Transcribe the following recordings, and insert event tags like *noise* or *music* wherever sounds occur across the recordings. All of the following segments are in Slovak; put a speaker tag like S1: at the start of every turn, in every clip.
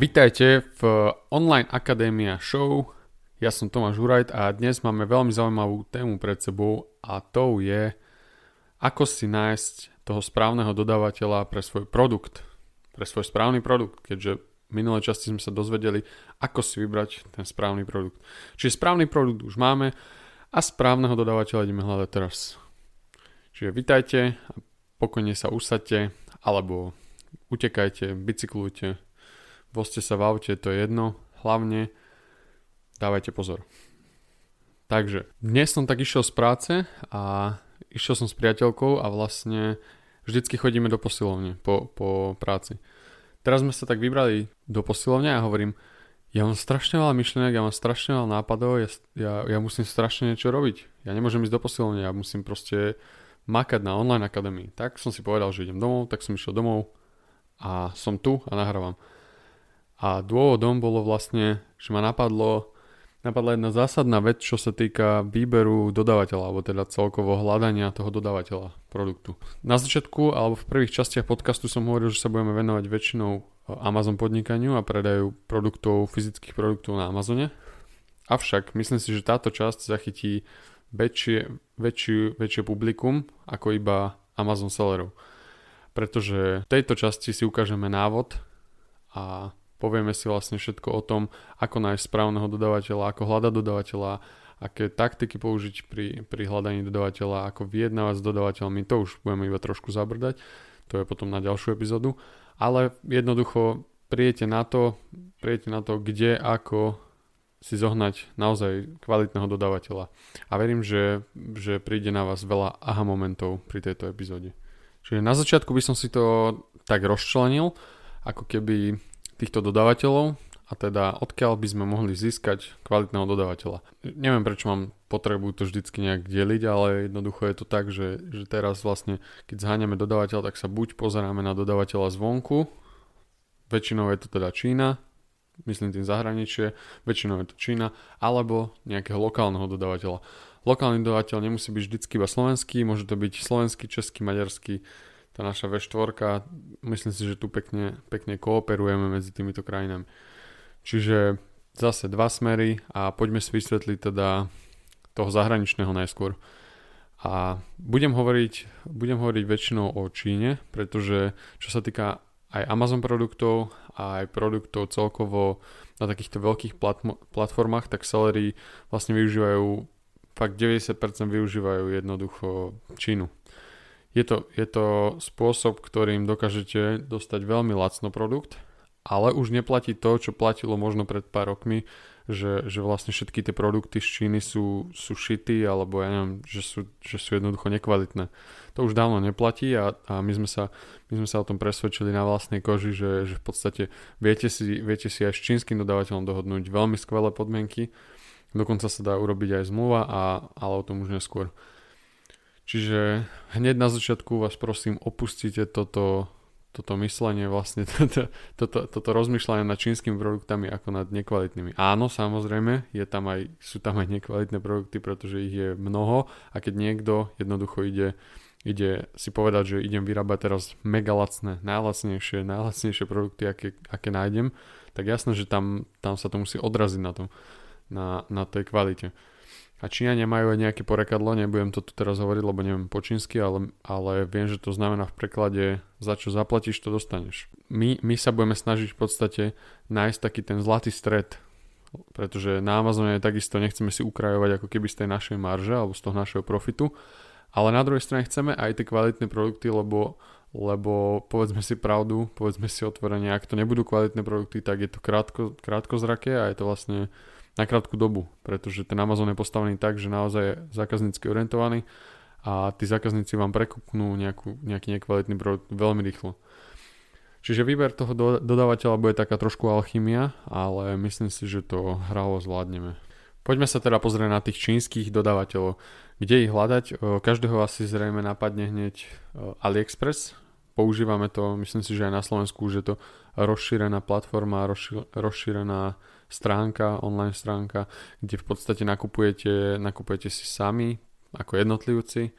S1: Vítajte v Online Akadémia Show. Ja som Tomáš Hurajt a dnes máme veľmi zaujímavú tému pred sebou a to je ako si nájsť toho správneho dodávateľa pre svoj produkt, pre svoj správny produkt, keďže v minulej časti sme sa dozvedeli, ako si vybrať ten správny produkt. Čiže správny produkt už máme a správneho dodávateľa ideme hľadať teraz. Čiže vitajte a pokojne sa usadte alebo utekajte, bicyklujte, vozte sa v aute, to je jedno, hlavne dávajte pozor. Takže, dnes som tak išiel z práce a išiel som s priateľkou a vlastne vždycky chodíme do posilovne po, po práci. Teraz sme sa tak vybrali do posilovne a hovorím, ja mám strašne veľa myšlienok, ja mám strašne veľa nápadov, ja, ja, ja musím strašne niečo robiť. Ja nemôžem ísť do posilovne, ja musím proste makať na online akadémii. Tak som si povedal, že idem domov, tak som išiel domov a som tu a nahrávam. A dôvodom bolo vlastne, že ma napadlo, napadla jedna zásadná vec, čo sa týka výberu dodávateľa, alebo teda celkovo hľadania toho dodávateľa produktu. Na začiatku alebo v prvých častiach podcastu som hovoril, že sa budeme venovať väčšinou e, Amazon podnikaniu a predaju produktov, fyzických produktov na Amazone. Avšak myslím si, že táto časť zachytí väčšie, väčšie, väčšie publikum ako iba Amazon sellerov. Pretože v tejto časti si ukážeme návod a Povieme si vlastne všetko o tom, ako nájsť správneho dodávateľa, ako hľadať dodávateľa, aké taktiky použiť pri, pri hľadaní dodávateľa, ako vyjednávať s dodávateľmi, to už budeme iba trošku zabrdať, to je potom na ďalšiu epizódu, ale jednoducho prijete na to, prijete na to, kde, ako si zohnať naozaj kvalitného dodávateľa. A verím, že, že príde na vás veľa aha momentov pri tejto epizóde. Čiže na začiatku by som si to tak rozčlenil, ako keby týchto dodávateľov a teda odkiaľ by sme mohli získať kvalitného dodávateľa. Neviem prečo mám potrebu to vždycky nejak deliť, ale jednoducho je to tak, že, že teraz vlastne keď zháňame dodávateľa, tak sa buď pozeráme na dodávateľa zvonku, väčšinou je to teda Čína, myslím tým zahraničie, väčšinou je to Čína, alebo nejakého lokálneho dodávateľa. Lokálny dodávateľ nemusí byť vždycky iba slovenský, môže to byť slovenský, český, maďarský, tá naša V4, myslím si, že tu pekne, pekne kooperujeme medzi týmito krajinami. Čiže zase dva smery a poďme si vysvetliť teda toho zahraničného najskôr. A budem hovoriť, budem hovoriť väčšinou o Číne, pretože čo sa týka aj Amazon produktov a aj produktov celkovo na takýchto veľkých platformách, tak sellery vlastne využívajú, fakt 90% využívajú jednoducho Čínu. Je to, je to spôsob, ktorým dokážete dostať veľmi lacno produkt, ale už neplatí to, čo platilo možno pred pár rokmi, že, že vlastne všetky tie produkty z Číny sú, sú šity, alebo ja neviem, že sú, že sú jednoducho nekvalitné. To už dávno neplatí a, a my, sme sa, my sme sa o tom presvedčili na vlastnej koži, že, že v podstate viete si, viete si aj s čínskym dodávateľom dohodnúť veľmi skvelé podmienky, dokonca sa dá urobiť aj zmluva, a, ale o tom už neskôr. Čiže hneď na začiatku vás prosím opustite toto, toto myslenie, vlastne *laughs* toto, toto, toto rozmýšľanie nad čínskymi produktami ako nad nekvalitnými. Áno, samozrejme, je tam aj, sú tam aj nekvalitné produkty, pretože ich je mnoho a keď niekto jednoducho ide, ide si povedať, že idem vyrábať teraz mega lacné, najlacnejšie, najlacnejšie produkty, aké, aké nájdem, tak jasné, že tam, tam sa to musí odraziť na tom, na, na tej kvalite. A Číňania majú aj nejaké porekadlo, nebudem to tu teraz hovoriť, lebo neviem po čínsky, ale, ale viem, že to znamená v preklade za čo zaplatíš, to dostaneš. My, my sa budeme snažiť v podstate nájsť taký ten zlatý stred, pretože na Amazone takisto nechceme si ukrajovať ako keby z tej našej marže alebo z toho našeho profitu, ale na druhej strane chceme aj tie kvalitné produkty, lebo, lebo povedzme si pravdu, povedzme si otvorene, ak to nebudú kvalitné produkty, tak je to krátko, krátko zrake a je to vlastne na krátku dobu, pretože ten Amazon je postavený tak, že naozaj je zákaznícky orientovaný a tí zákazníci vám prekúpnú nejakú, nejaký nekvalitný produkt veľmi rýchlo. Čiže výber toho do, dodávateľa bude taká trošku alchymia, ale myslím si, že to hravo zvládneme. Poďme sa teda pozrieť na tých čínskych dodávateľov. Kde ich hľadať? Každého asi zrejme napadne hneď AliExpress. Používame to, myslím si, že aj na Slovensku, je to rozšírená platforma, rozšírená stránka, online stránka, kde v podstate nakupujete, nakupujete si sami ako jednotlivci.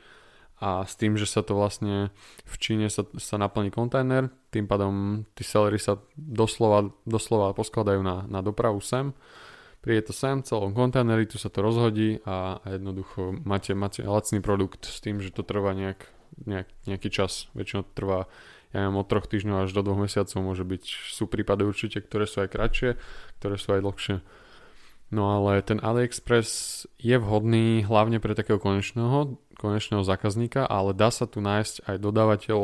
S1: A s tým, že sa to vlastne v Číne sa, sa naplní kontajner, tým pádom tí celery sa doslova, doslova poskladajú na, na dopravu sem, príde to sem celom kontajneri, tu sa to rozhodí a jednoducho máte, máte lacný produkt s tým, že to trvá nejak, nejak, nejaký čas, väčšinou to trvá ja neviem, od troch týždňov až do dvoch mesiacov môže byť, sú prípady určite, ktoré sú aj kratšie, ktoré sú aj dlhšie. No ale ten AliExpress je vhodný hlavne pre takého konečného, konečného zákazníka, ale dá sa tu nájsť aj dodávateľ,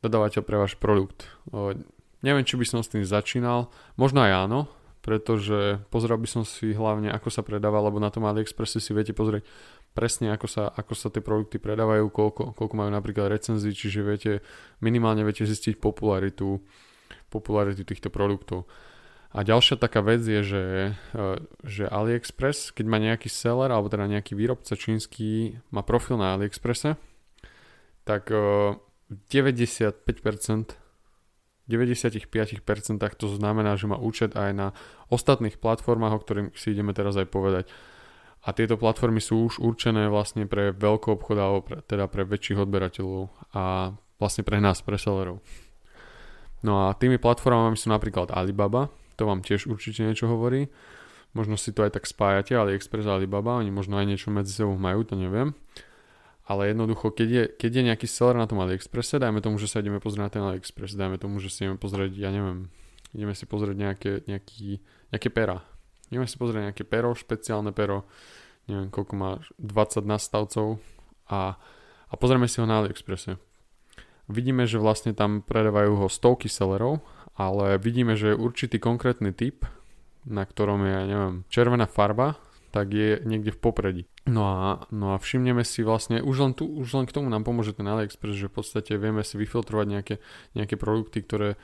S1: dodávateľ pre váš produkt. O, neviem, či by som s tým začínal, možno aj áno, pretože pozrel by som si hlavne, ako sa predáva, lebo na tom AliExpresse si viete pozrieť presne, ako sa, ako sa tie produkty predávajú, koľko, koľko majú napríklad recenzií, čiže viete, minimálne viete zistiť popularitu, popularitu týchto produktov. A ďalšia taká vec je, že, e, že AliExpress, keď má nejaký seller alebo teda nejaký výrobca čínsky má profil na AliExpresse, tak e, v 95% 95% to znamená, že má účet aj na ostatných platformách, o ktorých si ideme teraz aj povedať. A tieto platformy sú už určené vlastne pre veľký obchod pre, teda pre väčších odberateľov a vlastne pre nás, pre sellerov. No a tými platformami sú napríklad Alibaba, to vám tiež určite niečo hovorí. Možno si to aj tak spájate, AliExpress a Alibaba, oni možno aj niečo medzi sebou majú, to neviem. Ale jednoducho, keď je, keď je nejaký seller na tom AliExpresse, dajme tomu, že sa ideme pozrieť na ten AliExpress, dajme tomu, že si ideme pozrieť, ja neviem, ideme si pozrieť nejaké, nejaký, nejaké pera. Ideme si pozrieť nejaké pero, špeciálne pero, neviem koľko má, 20 nastavcov a, a pozrieme si ho na AliExpresse. Vidíme, že vlastne tam predávajú ho stovky sellerov ale vidíme, že určitý konkrétny typ, na ktorom je, neviem, červená farba, tak je niekde v popredí. No a, no a všimneme si vlastne, už len, tu, už len k tomu nám pomôže ten AliExpress, že v podstate vieme si vyfiltrovať nejaké, nejaké produkty, ktoré,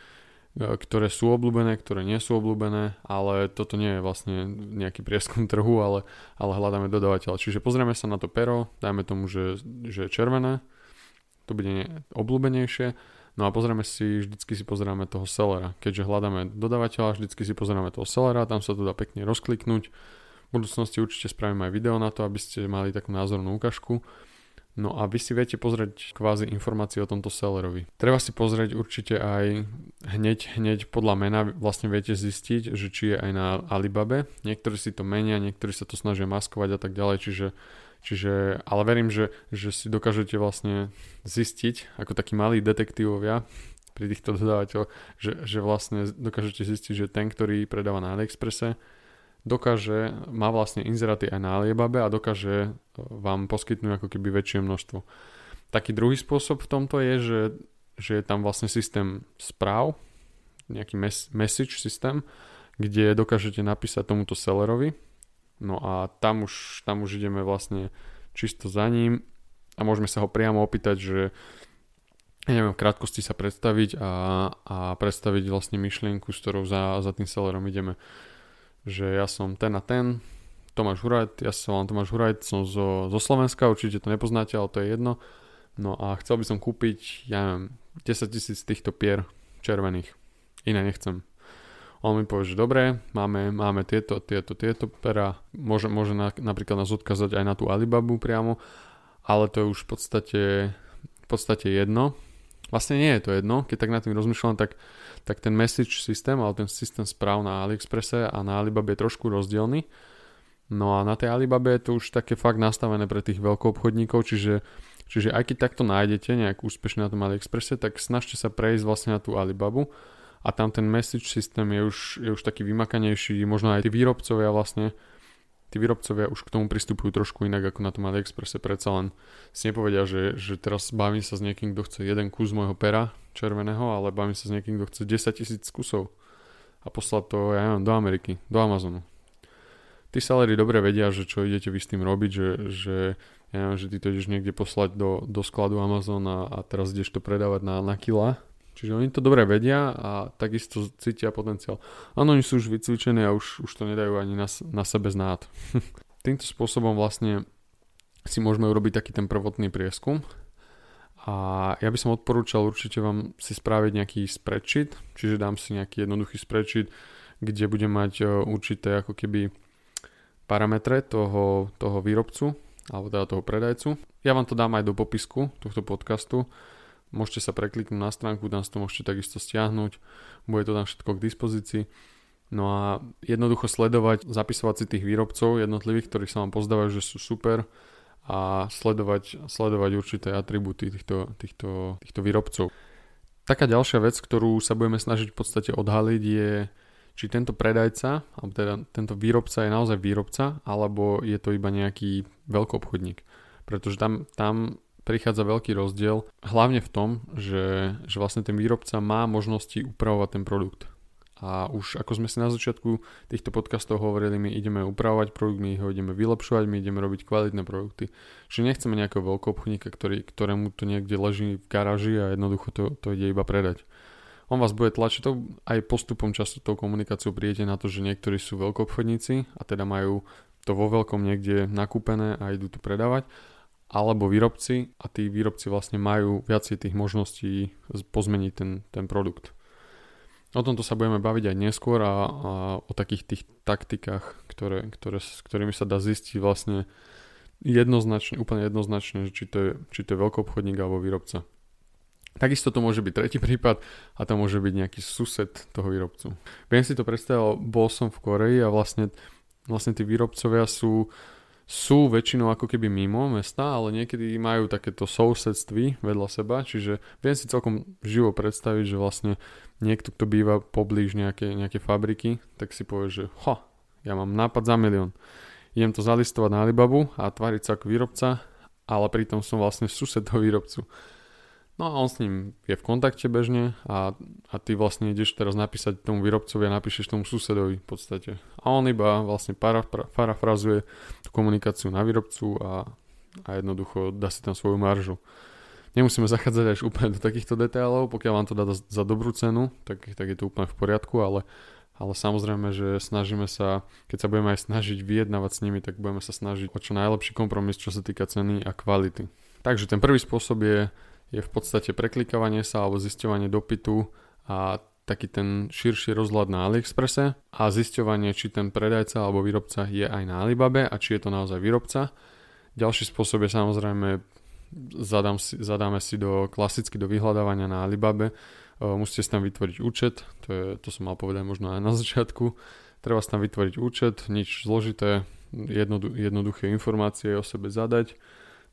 S1: ktoré sú obľúbené, ktoré nie sú obľúbené, ale toto nie je vlastne nejaký prieskum *laughs* trhu, ale, ale hľadáme dodávateľa. Čiže pozrieme sa na to pero, dajme tomu, že, že je červené, to bude obľúbenejšie No a pozrieme si, vždycky si pozeráme toho sellera. Keďže hľadáme dodávateľa, vždycky si pozeráme toho sellera, tam sa to dá pekne rozkliknúť. V budúcnosti určite spravím aj video na to, aby ste mali takú názornú ukážku. No a vy si viete pozrieť kvázi informácie o tomto sellerovi. Treba si pozrieť určite aj hneď, hneď podľa mena vlastne viete zistiť, že či je aj na Alibabe. Niektorí si to menia, niektorí sa to snažia maskovať a tak ďalej, čiže Čiže, ale verím, že, že si dokážete vlastne zistiť, ako takí malí detektívovia pri týchto dodávateľoch, že, že vlastne dokážete zistiť, že ten, ktorý predáva na AliExpresse, dokáže, má vlastne inzeráty aj na Aliebabe a dokáže e, vám poskytnúť ako keby väčšie množstvo. Taký druhý spôsob v tomto je, že, že je tam vlastne systém správ, nejaký mes- message systém, kde dokážete napísať tomuto sellerovi, No a tam už, tam už ideme vlastne čisto za ním a môžeme sa ho priamo opýtať, že ja neviem, v krátkosti sa predstaviť a, a predstaviť vlastne myšlienku, s ktorou za, za tým sellerom ideme. Že ja som ten a ten, Tomáš Hurajt, ja sa volám Tomáš Hurajt, som zo, zo Slovenska, určite to nepoznáte, ale to je jedno. No a chcel by som kúpiť, ja neviem, 10 tisíc týchto pier červených. Iné nechcem. On mi povie, že dobre, máme, máme tieto, tieto, tieto pera, môže, môže na, napríklad nás odkazať aj na tú Alibabu priamo, ale to je už v podstate, v podstate jedno. Vlastne nie je to jedno, keď tak na tým rozmýšľam, tak, tak ten message systém, ale ten systém správ na AliExpresse a na Alibabe je trošku rozdielny. No a na tej Alibabe je to už také fakt nastavené pre tých veľkoobchodníkov, čiže, čiže aj keď takto nájdete nejak úspešne na tom AliExpresse, tak snažte sa prejsť vlastne na tú Alibabu a tam ten message systém je už, je už taký vymakanejší, možno aj tí výrobcovia vlastne, tí výrobcovia už k tomu pristupujú trošku inak ako na tom AliExpresse, predsa len si nepovedia, že, že teraz bavím sa s niekým, kto chce jeden kus môjho pera červeného, ale bavím sa s niekým, kto chce 10 tisíc kusov a poslať to, ja neviem, do Ameriky, do Amazonu. Tí salery dobre vedia, že čo idete vy s tým robiť, že, že ja neviem, že ty to ideš niekde poslať do, do skladu Amazon a, a teraz ideš to predávať na, na kila Čiže oni to dobre vedia a takisto cítia potenciál. Áno, oni sú už vycvičení a už, už to nedajú ani na, na sebe znát. *laughs* Týmto spôsobom vlastne si môžeme urobiť taký ten prvotný prieskum. A ja by som odporúčal určite vám si spraviť nejaký spreadsheet, čiže dám si nejaký jednoduchý spreadsheet, kde budem mať e, určité ako keby parametre toho, toho výrobcu, alebo teda toho predajcu. Ja vám to dám aj do popisku tohto podcastu. Môžete sa prekliknúť na stránku, tam si to môžete takisto stiahnuť. Bude to tam všetko k dispozícii. No a jednoducho sledovať, zapisovať si tých výrobcov jednotlivých, ktorí sa vám pozdávajú, že sú super a sledovať, sledovať určité atribúty týchto, týchto, týchto výrobcov. Taká ďalšia vec, ktorú sa budeme snažiť v podstate odhaliť je, či tento predajca, alebo teda tento výrobca je naozaj výrobca, alebo je to iba nejaký veľkoobchodník. Pretože tam, tam prichádza veľký rozdiel, hlavne v tom, že, že vlastne ten výrobca má možnosti upravovať ten produkt. A už ako sme si na začiatku týchto podcastov hovorili, my ideme upravovať produkt, my ho ideme vylepšovať, my ideme robiť kvalitné produkty. Čiže nechceme nejakého veľkoobchodníka, ktorý, ktorému to niekde leží v garáži a jednoducho to, to ide iba predať. On vás bude tlačiť to aj postupom času tou komunikáciou príjete na to, že niektorí sú veľkoobchodníci a teda majú to vo veľkom niekde nakúpené a idú to predávať alebo výrobci a tí výrobci vlastne majú viacej tých možností pozmeniť ten, ten produkt. O tomto sa budeme baviť aj neskôr a, a o takých tých taktikách, ktoré, ktoré, s ktorými sa dá zistiť vlastne jednoznačne, úplne jednoznačne, či to je, či to je veľkoobchodník alebo výrobca. Takisto to môže byť tretí prípad a to môže byť nejaký sused toho výrobcu. Viem si to predstavil, bol som v Koreji a vlastne, vlastne tí výrobcovia sú, sú väčšinou ako keby mimo mesta, ale niekedy majú takéto sousedství vedľa seba, čiže viem si celkom živo predstaviť, že vlastne niekto, kto býva poblíž nejaké, nejaké fabriky, tak si povie, že ho, ja mám nápad za milión. Idem to zalistovať na Alibabu a tváriť sa ako výrobca, ale pritom som vlastne sused toho výrobcu. No a on s ním je v kontakte bežne a, a ty vlastne ideš teraz napísať tomu výrobcovi a napíšeš tomu susedovi v podstate. A on iba vlastne parafra, parafrazuje tú komunikáciu na výrobcu a, a jednoducho dá si tam svoju maržu. Nemusíme zachádzať až úplne do takýchto detailov, pokiaľ vám to dá za dobrú cenu, tak, tak je to úplne v poriadku, ale, ale samozrejme, že snažíme sa, keď sa budeme aj snažiť vyjednávať s nimi, tak budeme sa snažiť o čo najlepší kompromis, čo sa týka ceny a kvality. Takže ten prvý spôsob je je v podstate preklikávanie sa alebo zisťovanie dopytu a taký ten širší rozhľad na AliExpresse a zisťovanie, či ten predajca alebo výrobca je aj na Alibabe a či je to naozaj výrobca. Ďalší spôsob je samozrejme, zadám si, zadáme si do klasicky do vyhľadávania na Alibabe, musíte si tam vytvoriť účet, to, je, to som mal povedať možno aj na začiatku, treba si tam vytvoriť účet, nič zložité, jednodu, jednoduché informácie o sebe zadať,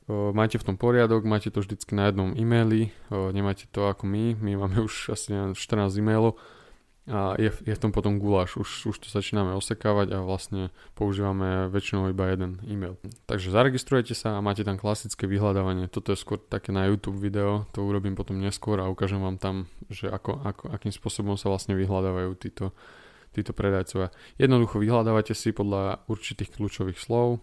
S1: máte v tom poriadok, máte to vždycky na jednom e-maili, nemáte to ako my, my máme už asi 14 e-mailov a je, je v tom potom guláš, už, už to začíname osekávať a vlastne používame väčšinou iba jeden e-mail. Takže zaregistrujete sa a máte tam klasické vyhľadávanie, toto je skôr také na YouTube video, to urobím potom neskôr a ukážem vám tam, že ako, ako, akým spôsobom sa vlastne vyhľadávajú títo, títo predajcovia. Jednoducho vyhľadávate si podľa určitých kľúčových slov,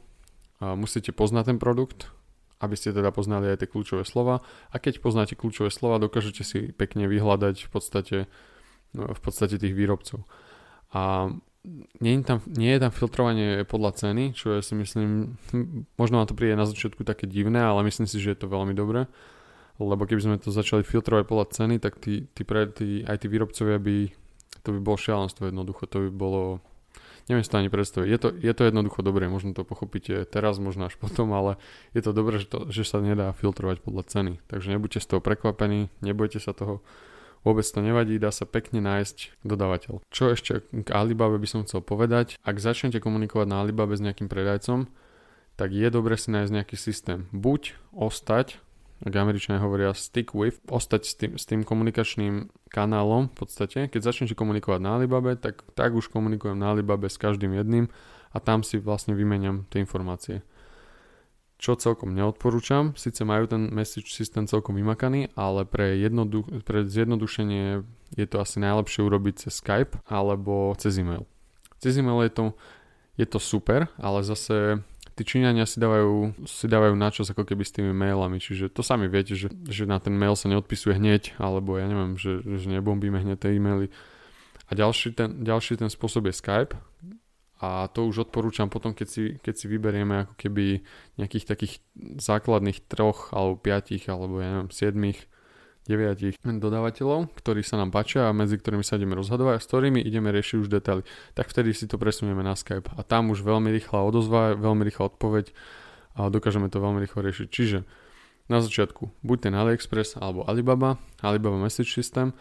S1: a musíte poznať ten produkt, aby ste teda poznali aj tie kľúčové slova. A keď poznáte kľúčové slova, dokážete si pekne vyhľadať v podstate, no, v podstate tých výrobcov. A nie je, tam, nie je tam filtrovanie podľa ceny, čo ja si myslím, možno vám to príde na začiatku také divné, ale myslím si, že je to veľmi dobré, lebo keby sme to začali filtrovať podľa ceny, tak tí, tí, pre, tí, aj tí výrobcovia by, to by bolo šialenstvo jednoducho, to by bolo neviem si to ani predstaviť. Je to, je to jednoducho dobré, možno to pochopíte teraz, možno až potom, ale je to dobré, že, to, že sa nedá filtrovať podľa ceny. Takže nebuďte z toho prekvapení, nebojte sa toho, vôbec to nevadí, dá sa pekne nájsť dodávateľ. Čo ešte k Alibabe by som chcel povedať, ak začnete komunikovať na Alibabe s nejakým predajcom, tak je dobre si nájsť nejaký systém. Buď ostať ak Američania hovoria stick with, ostať s tým, s tým komunikačným kanálom v podstate. Keď začnete komunikovať na Alibabe, tak, tak už komunikujem na Alibabe s každým jedným a tam si vlastne vymeniam tie informácie. Čo celkom neodporúčam, síce majú ten message systém celkom vymakaný, ale pre, jednodu, pre zjednodušenie je to asi najlepšie urobiť cez Skype alebo cez e-mail. Cez e-mail je to, je to super, ale zase tí Číňania si dávajú, si dávajú načas ako keby s tými mailami, čiže to sami viete, že, že na ten mail sa neodpisuje hneď, alebo ja neviem, že, že nebombíme hneď tie e-maily. A ďalší ten, ďalší ten spôsob je Skype a to už odporúčam potom, keď si, keď si vyberieme ako keby nejakých takých základných troch alebo piatich alebo ja neviem, siedmých deviatich dodávateľov, ktorí sa nám páčia a medzi ktorými sa ideme rozhadovať a s ktorými ideme riešiť už detaily. Tak vtedy si to presunieme na Skype a tam už veľmi rýchla odozva, veľmi rýchla odpoveď a dokážeme to veľmi rýchlo riešiť. Čiže na začiatku buď ten AliExpress alebo Alibaba, Alibaba Message System,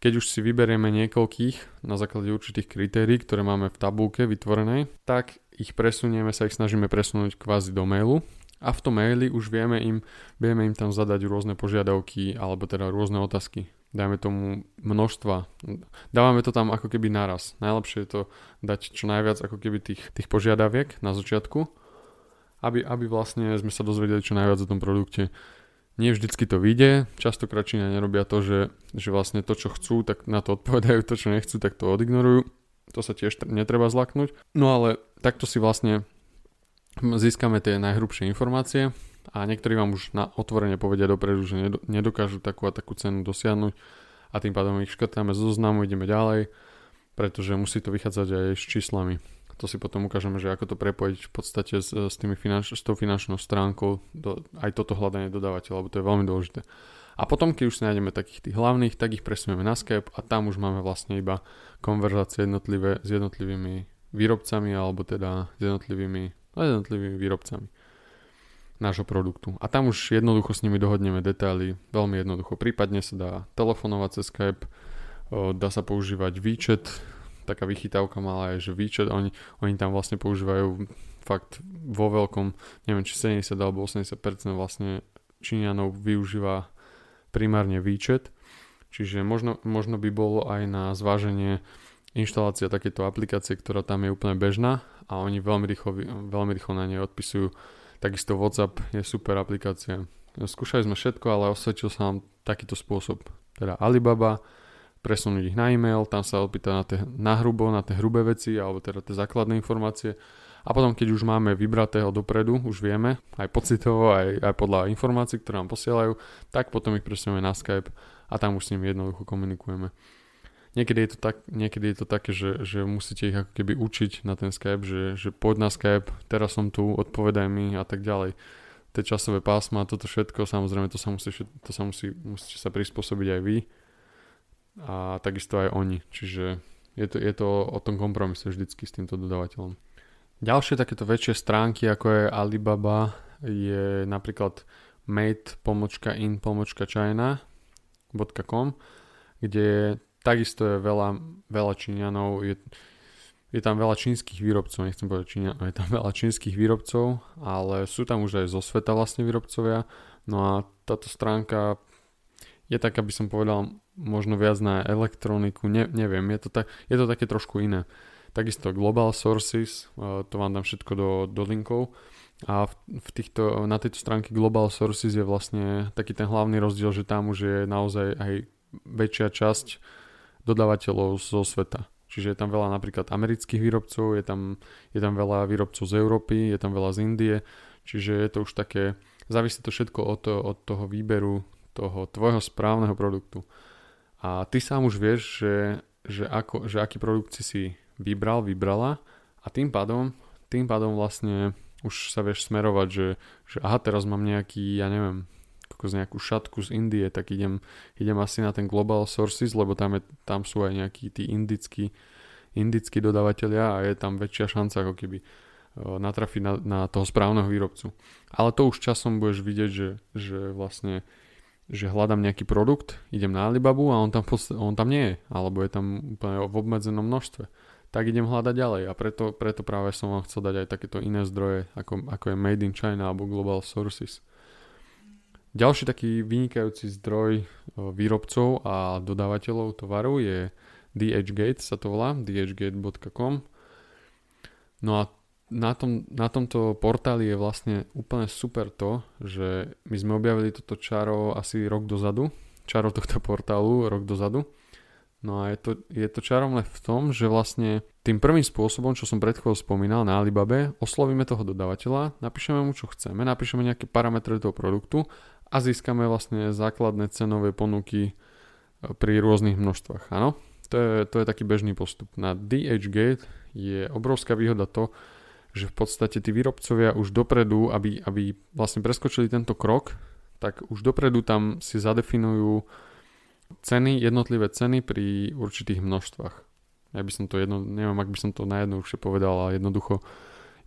S1: keď už si vyberieme niekoľkých na základe určitých kritérií, ktoré máme v tabulke vytvorenej, tak ich presunieme, sa ich snažíme presunúť kvázi do mailu a v tom maili už vieme im, vieme im tam zadať rôzne požiadavky alebo teda rôzne otázky. Dajme tomu množstva. Dávame to tam ako keby naraz. Najlepšie je to dať čo najviac ako keby tých, tých požiadaviek na začiatku, aby, aby vlastne sme sa dozvedeli čo najviac o tom produkte nie vždycky to vyjde, častokrát Číňania nerobia to, že, že vlastne to, čo chcú, tak na to odpovedajú, to, čo nechcú, tak to odignorujú. To sa tiež netreba zlaknúť. No ale takto si vlastne získame tie najhrubšie informácie a niektorí vám už na otvorene povedia dopredu, že nedokážu takú a takú cenu dosiahnuť a tým pádom ich škrtáme zo zoznamu, ideme ďalej, pretože musí to vychádzať aj s číslami to si potom ukážeme, že ako to prepojiť v podstate s, s, tými finanč, s tou finančnou stránkou, do, aj toto hľadanie dodávateľa, lebo to je veľmi dôležité. A potom, keď už nájdeme takých tých hlavných, tak ich presunieme na Skype a tam už máme vlastne iba konverzácie jednotlivé s jednotlivými výrobcami alebo teda s jednotlivými, no, jednotlivými výrobcami nášho produktu. A tam už jednoducho s nimi dohodneme detaily, veľmi jednoducho. Prípadne sa dá telefonovať cez Skype, dá sa používať výčet, taká vychytávka malá je, že výčet, oni, oni tam vlastne používajú fakt vo veľkom, neviem či 70 alebo 80% vlastne Číňanov využíva primárne výčet, čiže možno, možno by bolo aj na zváženie inštalácia takéto aplikácie, ktorá tam je úplne bežná a oni veľmi rýchlo, veľmi rýchlo na nej odpisujú. Takisto WhatsApp je super aplikácia. Skúšali sme všetko, ale osvedčil sa nám takýto spôsob. Teda Alibaba, presunúť ich na e-mail, tam sa opýta na, na hrubo, na tie hrubé veci, alebo teda tie základné informácie. A potom, keď už máme vybratého dopredu, už vieme, aj pocitovo, aj, aj podľa informácií, ktoré nám posielajú, tak potom ich presunieme na Skype a tam už s nimi jednoducho komunikujeme. Niekedy je to, tak, niekedy je to také, že, že musíte ich ako keby učiť na ten Skype, že, že poď na Skype, teraz som tu, odpovedaj mi a tak ďalej. Tie časové pásma, toto všetko, samozrejme, to sa musí, to sa musí, musíte sa prispôsobiť aj vy, a takisto aj oni. Čiže je to, je to o tom kompromise vždycky s týmto dodávateľom. Ďalšie takéto väčšie stránky, ako je Alibaba, je napríklad made.in.china.com, kde takisto je veľa, veľa Číňanov, je, je tam veľa čínskych výrobcov, nechcem povedať Číňanov, je tam veľa čínskych výrobcov, ale sú tam už aj zo sveta vlastne výrobcovia. No a táto stránka je tak, aby som povedal, možno viac na elektroniku, ne, neviem, je to, tak, je to také trošku iné. Takisto Global Sources, e, to vám dám všetko do, do linkov a v, v týchto, na tejto stránke Global Sources je vlastne taký ten hlavný rozdiel, že tam už je naozaj aj väčšia časť dodávateľov zo sveta. Čiže je tam veľa napríklad amerických výrobcov, je tam, je tam veľa výrobcov z Európy, je tam veľa z Indie, čiže je to už také, závisí to všetko od, od toho výberu toho tvojho správneho produktu. A ty sám už vieš, že, že, ako, že aký produkt si vybral, vybrala a tým pádom, tým pádom vlastne už sa vieš smerovať, že, že aha, teraz mám nejaký, ja neviem, z nejakú šatku z Indie, tak idem, idem asi na ten Global Sources, lebo tam, je, tam sú aj nejakí tí indickí, indickí dodávateľia a je tam väčšia šanca ako keby natrafiť na, na toho správneho výrobcu. Ale to už časom budeš vidieť, že, že vlastne že hľadám nejaký produkt, idem na Alibabu a on tam, on tam nie je, alebo je tam úplne v obmedzenom množstve. Tak idem hľadať ďalej a preto, preto práve som vám chcel dať aj takéto iné zdroje, ako, ako je Made in China alebo Global Sources. Ďalší taký vynikajúci zdroj výrobcov a dodávateľov tovaru je DHgate, sa to volá, dhgate.com. No a na, tom, na tomto portáli je vlastne úplne super to, že my sme objavili toto čaro asi rok dozadu, čaro tohto portálu rok dozadu. No a je to, je to čarovné v tom, že vlastne tým prvým spôsobom, čo som pred chvíľou spomínal na Alibabe, oslovíme toho dodávateľa, napíšeme mu čo chceme, napíšeme nejaké parametre toho produktu a získame vlastne základné cenové ponuky e, pri rôznych množstvách. Áno, to je, to je taký bežný postup. Na DHgate je obrovská výhoda to, že v podstate tí výrobcovia už dopredu, aby, aby vlastne preskočili tento krok, tak už dopredu tam si zadefinujú ceny, jednotlivé ceny pri určitých množstvách. Ja by som to jedno, neviem, ak by som to najjednoduchšie povedal, ale jednoducho,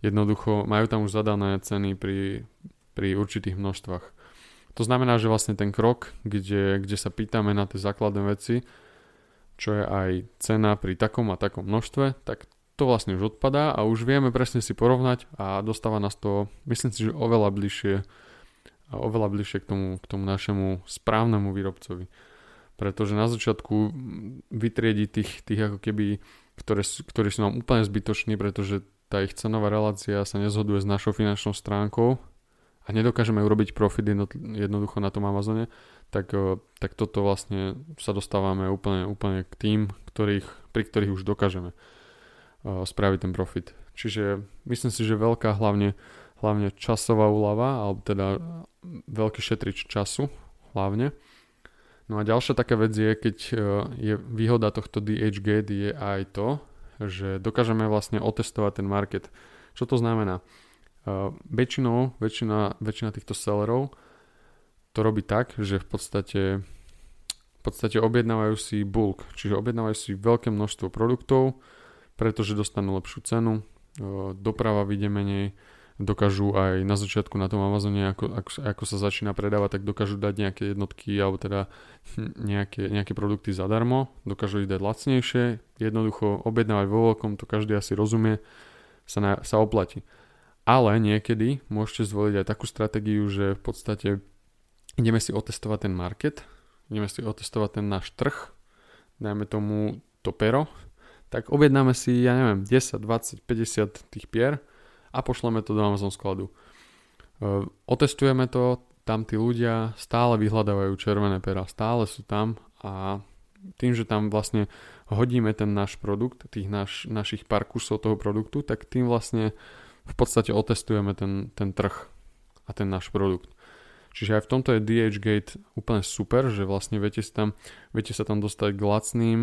S1: jednoducho majú tam už zadané ceny pri pri určitých množstvách. To znamená, že vlastne ten krok, kde, kde sa pýtame na tie základné veci, čo je aj cena pri takom a takom množstve, tak to vlastne už odpadá a už vieme presne si porovnať a dostáva nás to, myslím si, že oveľa bližšie oveľa bližšie k tomu, k tomu našemu správnemu výrobcovi. Pretože na začiatku vytriedi tých, tých ako keby, ktoré, ktorí sú nám úplne zbytoční, pretože tá ich cenová relácia sa nezhoduje s našou finančnou stránkou a nedokážeme urobiť profit jednoducho na tom Amazone, tak, e, tak toto vlastne sa dostávame úplne, úplne k tým, ktorých, pri ktorých už dokážeme uh, spraviť ten profit. Čiže myslím si, že veľká hlavne, hlavne časová úlava, alebo teda veľký šetrič času hlavne. No a ďalšia taká vec je, keď uh, je výhoda tohto DHGate je aj to, že dokážeme vlastne otestovať ten market. Čo to znamená? Uh, väčšinou, väčšina, väčšina týchto sellerov to robí tak, že v podstate, v podstate objednávajú si bulk, čiže objednávajú si veľké množstvo produktov, pretože dostanú lepšiu cenu, uh, doprava vyjde menej, dokážu aj na začiatku na tom Amazone, ako, ako, ako sa začína predávať, tak dokážu dať nejaké jednotky alebo teda nejaké, nejaké produkty zadarmo, dokážu ich dať lacnejšie, jednoducho objednávať vo veľkom, to každý asi rozumie, sa, na, sa oplatí. Ale niekedy môžete zvoliť aj takú stratégiu, že v podstate ideme si otestovať ten market, ideme si otestovať ten náš trh, dajme tomu to pero, tak objednáme si, ja neviem, 10, 20, 50 tých pier a pošleme to do Amazon skladu. E, otestujeme to, tam tí ľudia stále vyhľadávajú červené pera, stále sú tam a tým, že tam vlastne hodíme ten náš produkt, tých naš, našich pár kusov toho produktu, tak tým vlastne v podstate otestujeme ten, ten trh a ten náš produkt. Čiže aj v tomto je DHgate úplne super, že vlastne viete sa tam, viete sa tam dostať k lacným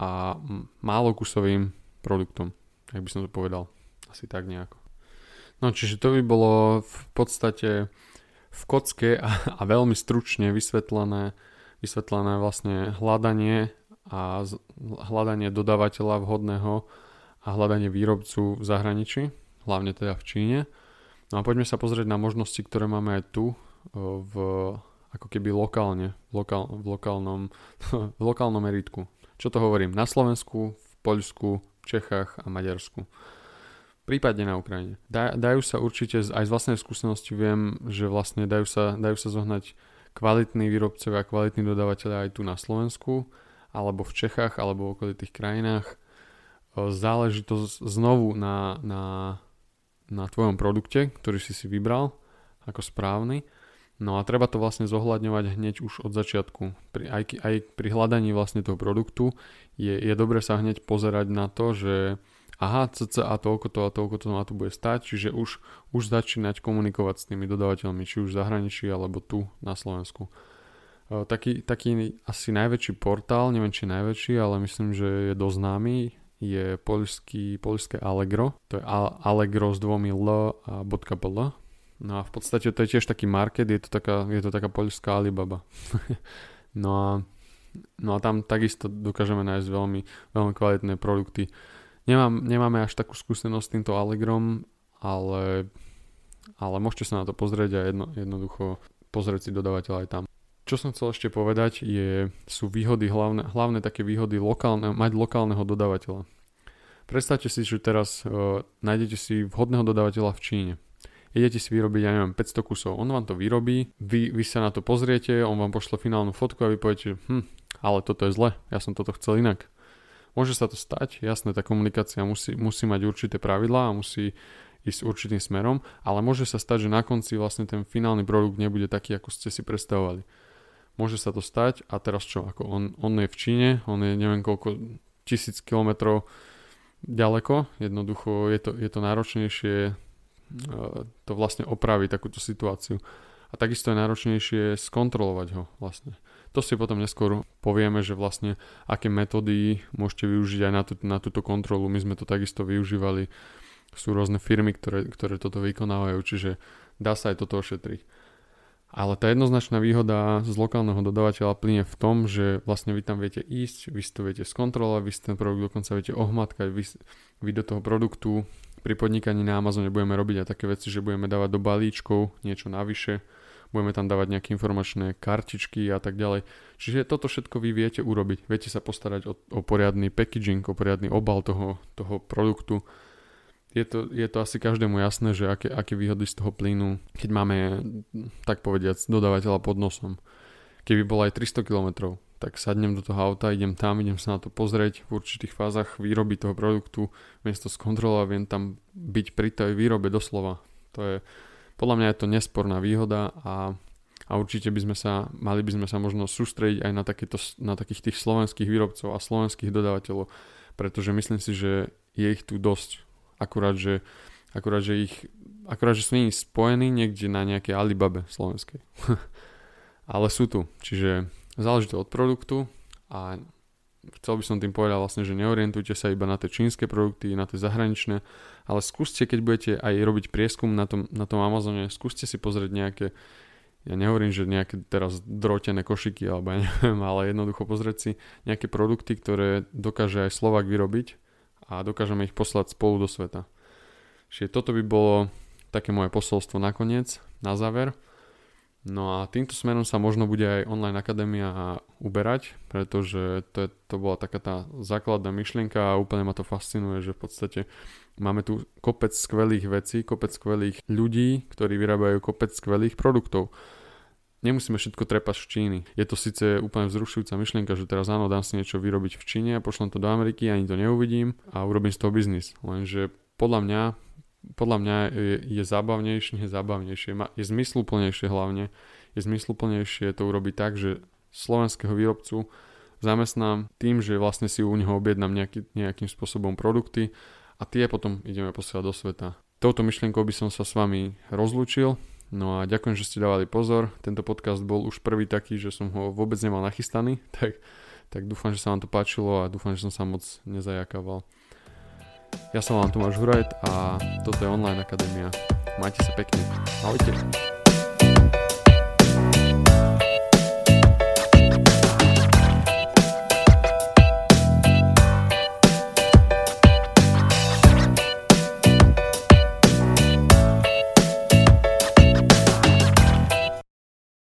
S1: a málo kusovým produktom, ak by som to povedal. Asi tak nejako. No čiže to by bolo v podstate v kocke a, a veľmi stručne vysvetlené, vysvetlené vlastne hľadanie a hľadanie dodávateľa vhodného a hľadanie výrobcu v zahraničí hlavne teda v Číne. No a poďme sa pozrieť na možnosti, ktoré máme aj tu v ako keby lokálne, lokál, v, lokálnom, *laughs* v lokálnom meritku. Čo to hovorím? Na Slovensku, v Poľsku, v Čechách a Maďarsku. Prípadne na Ukrajine. Da, dajú sa určite, aj z vlastnej skúsenosti viem, že vlastne dajú sa, dajú sa zohnať kvalitní výrobcovia a kvalitní dodávateľe aj tu na Slovensku, alebo v Čechách, alebo v okolitých krajinách. Záleží to znovu na, na na tvojom produkte, ktorý si si vybral ako správny. No a treba to vlastne zohľadňovať hneď už od začiatku. Pri, aj, aj pri hľadaní vlastne toho produktu je, je dobre sa hneď pozerať na to, že aha, cca toľko to a toľko to na to bude stať, čiže už, už začínať komunikovať s tými dodávateľmi, či už v zahraničí alebo tu na Slovensku. E, taký, taký asi najväčší portál, neviem či najväčší, ale myslím, že je dosť známy, je poľský, poľské Allegro. To je Allegro s dvomi L a .pl. No a v podstate to je tiež taký market, je to taká, je to taká poľská Alibaba. *laughs* no a No a tam takisto dokážeme nájsť veľmi, veľmi kvalitné produkty. Nemám, nemáme až takú skúsenosť s týmto Allegrom, ale, ale môžete sa na to pozrieť a jedno, jednoducho pozrieť si dodávateľ aj tam. Čo som chcel ešte povedať, je, sú výhody, hlavné, hlavné také výhody lokálne, mať lokálneho dodávateľa. Predstavte si, že teraz uh, nájdete si vhodného dodávateľa v Číne. Idete si vyrobiť, ja neviem, 500 kusov. On vám to vyrobí, vy, vy sa na to pozriete, on vám pošle finálnu fotku a vy poviete, hm, ale toto je zle, ja som toto chcel inak. Môže sa to stať, jasné, tá komunikácia musí, musí mať určité pravidlá a musí ísť určitým smerom, ale môže sa stať, že na konci vlastne ten finálny produkt nebude taký, ako ste si predstavovali môže sa to stať a teraz čo, ako on, on je v Číne, on je neviem koľko tisíc kilometrov ďaleko, jednoducho je to, je to náročnejšie e, to vlastne opraviť takúto situáciu. A takisto je náročnejšie skontrolovať ho vlastne. To si potom neskôr povieme, že vlastne aké metódy môžete využiť aj na, tú, na túto kontrolu. My sme to takisto využívali. Sú rôzne firmy, ktoré, ktoré toto vykonávajú, čiže dá sa aj toto ošetriť. Ale tá jednoznačná výhoda z lokálneho dodávateľa plyne v tom, že vlastne vy tam viete ísť, vy si to viete skontrolovať, vy si ten produkt dokonca viete ohmatkať, vy, vy do toho produktu pri podnikaní na Amazone budeme robiť aj také veci, že budeme dávať do balíčkov niečo navyše, budeme tam dávať nejaké informačné kartičky a tak ďalej. Čiže toto všetko vy viete urobiť. Viete sa postarať o, o poriadny packaging, o poriadny obal toho, toho produktu. Je to, je to asi každému jasné, že aké, aké výhody z toho plynú, keď máme, tak povediac, dodávateľa pod nosom. Keby bolo aj 300 km, tak sadnem do toho auta, idem tam, idem sa na to pozrieť v určitých fázach výroby toho produktu, viem to skontrolovať, viem tam byť pri tej výrobe doslova. To je, podľa mňa je to nesporná výhoda a, a určite by sme sa, mali by sme sa možno sústrediť aj na, takéto, na takých tých slovenských výrobcov a slovenských dodávateľov, pretože myslím si, že je ich tu dosť. Akurát, že, akurát, že ich akurát, že nimi spojení niekde na nejakej Alibabe slovenskej. *laughs* Ale sú tu, čiže Záleží to od produktu a chcel by som tým povedať vlastne, že neorientujte sa iba na tie čínske produkty, na tie zahraničné, ale skúste, keď budete aj robiť prieskum na tom, na tom Amazone, skúste si pozrieť nejaké, ja nehovorím, že nejaké teraz drotené košiky, alebo ja *laughs* neviem, ale jednoducho pozrieť si nejaké produkty, ktoré dokáže aj Slovak vyrobiť a dokážeme ich poslať spolu do sveta. Čiže toto by bolo také moje posolstvo nakoniec, na záver. No a týmto smerom sa možno bude aj online akadémia uberať, pretože to, je, to bola taká tá základná myšlienka a úplne ma to fascinuje, že v podstate máme tu kopec skvelých vecí, kopec skvelých ľudí, ktorí vyrábajú kopec skvelých produktov. Nemusíme všetko trepať z Číny. Je to síce úplne vzrušujúca myšlienka, že teraz áno, dám si niečo vyrobiť v Číne a pošlem to do Ameriky, ani to neuvidím a urobím z toho biznis. Lenže podľa mňa podľa mňa je, je zábavnejšie, nie zábavnejšie, je zmysluplnejšie hlavne, je zmysluplnejšie to urobiť tak, že slovenského výrobcu zamestnám tým, že vlastne si u neho objednám nejaký, nejakým spôsobom produkty a tie potom ideme posielať do sveta. Touto myšlienkou by som sa s vami rozlúčil, no a ďakujem, že ste dávali pozor. Tento podcast bol už prvý taký, že som ho vôbec nemal nachystaný, *laughs* tak, tak dúfam, že sa vám to páčilo a dúfam, že som sa moc nezajakával. Ja som vám Tomáš Hurajt a toto je Online Akadémia. Majte sa pekne. Ahojte.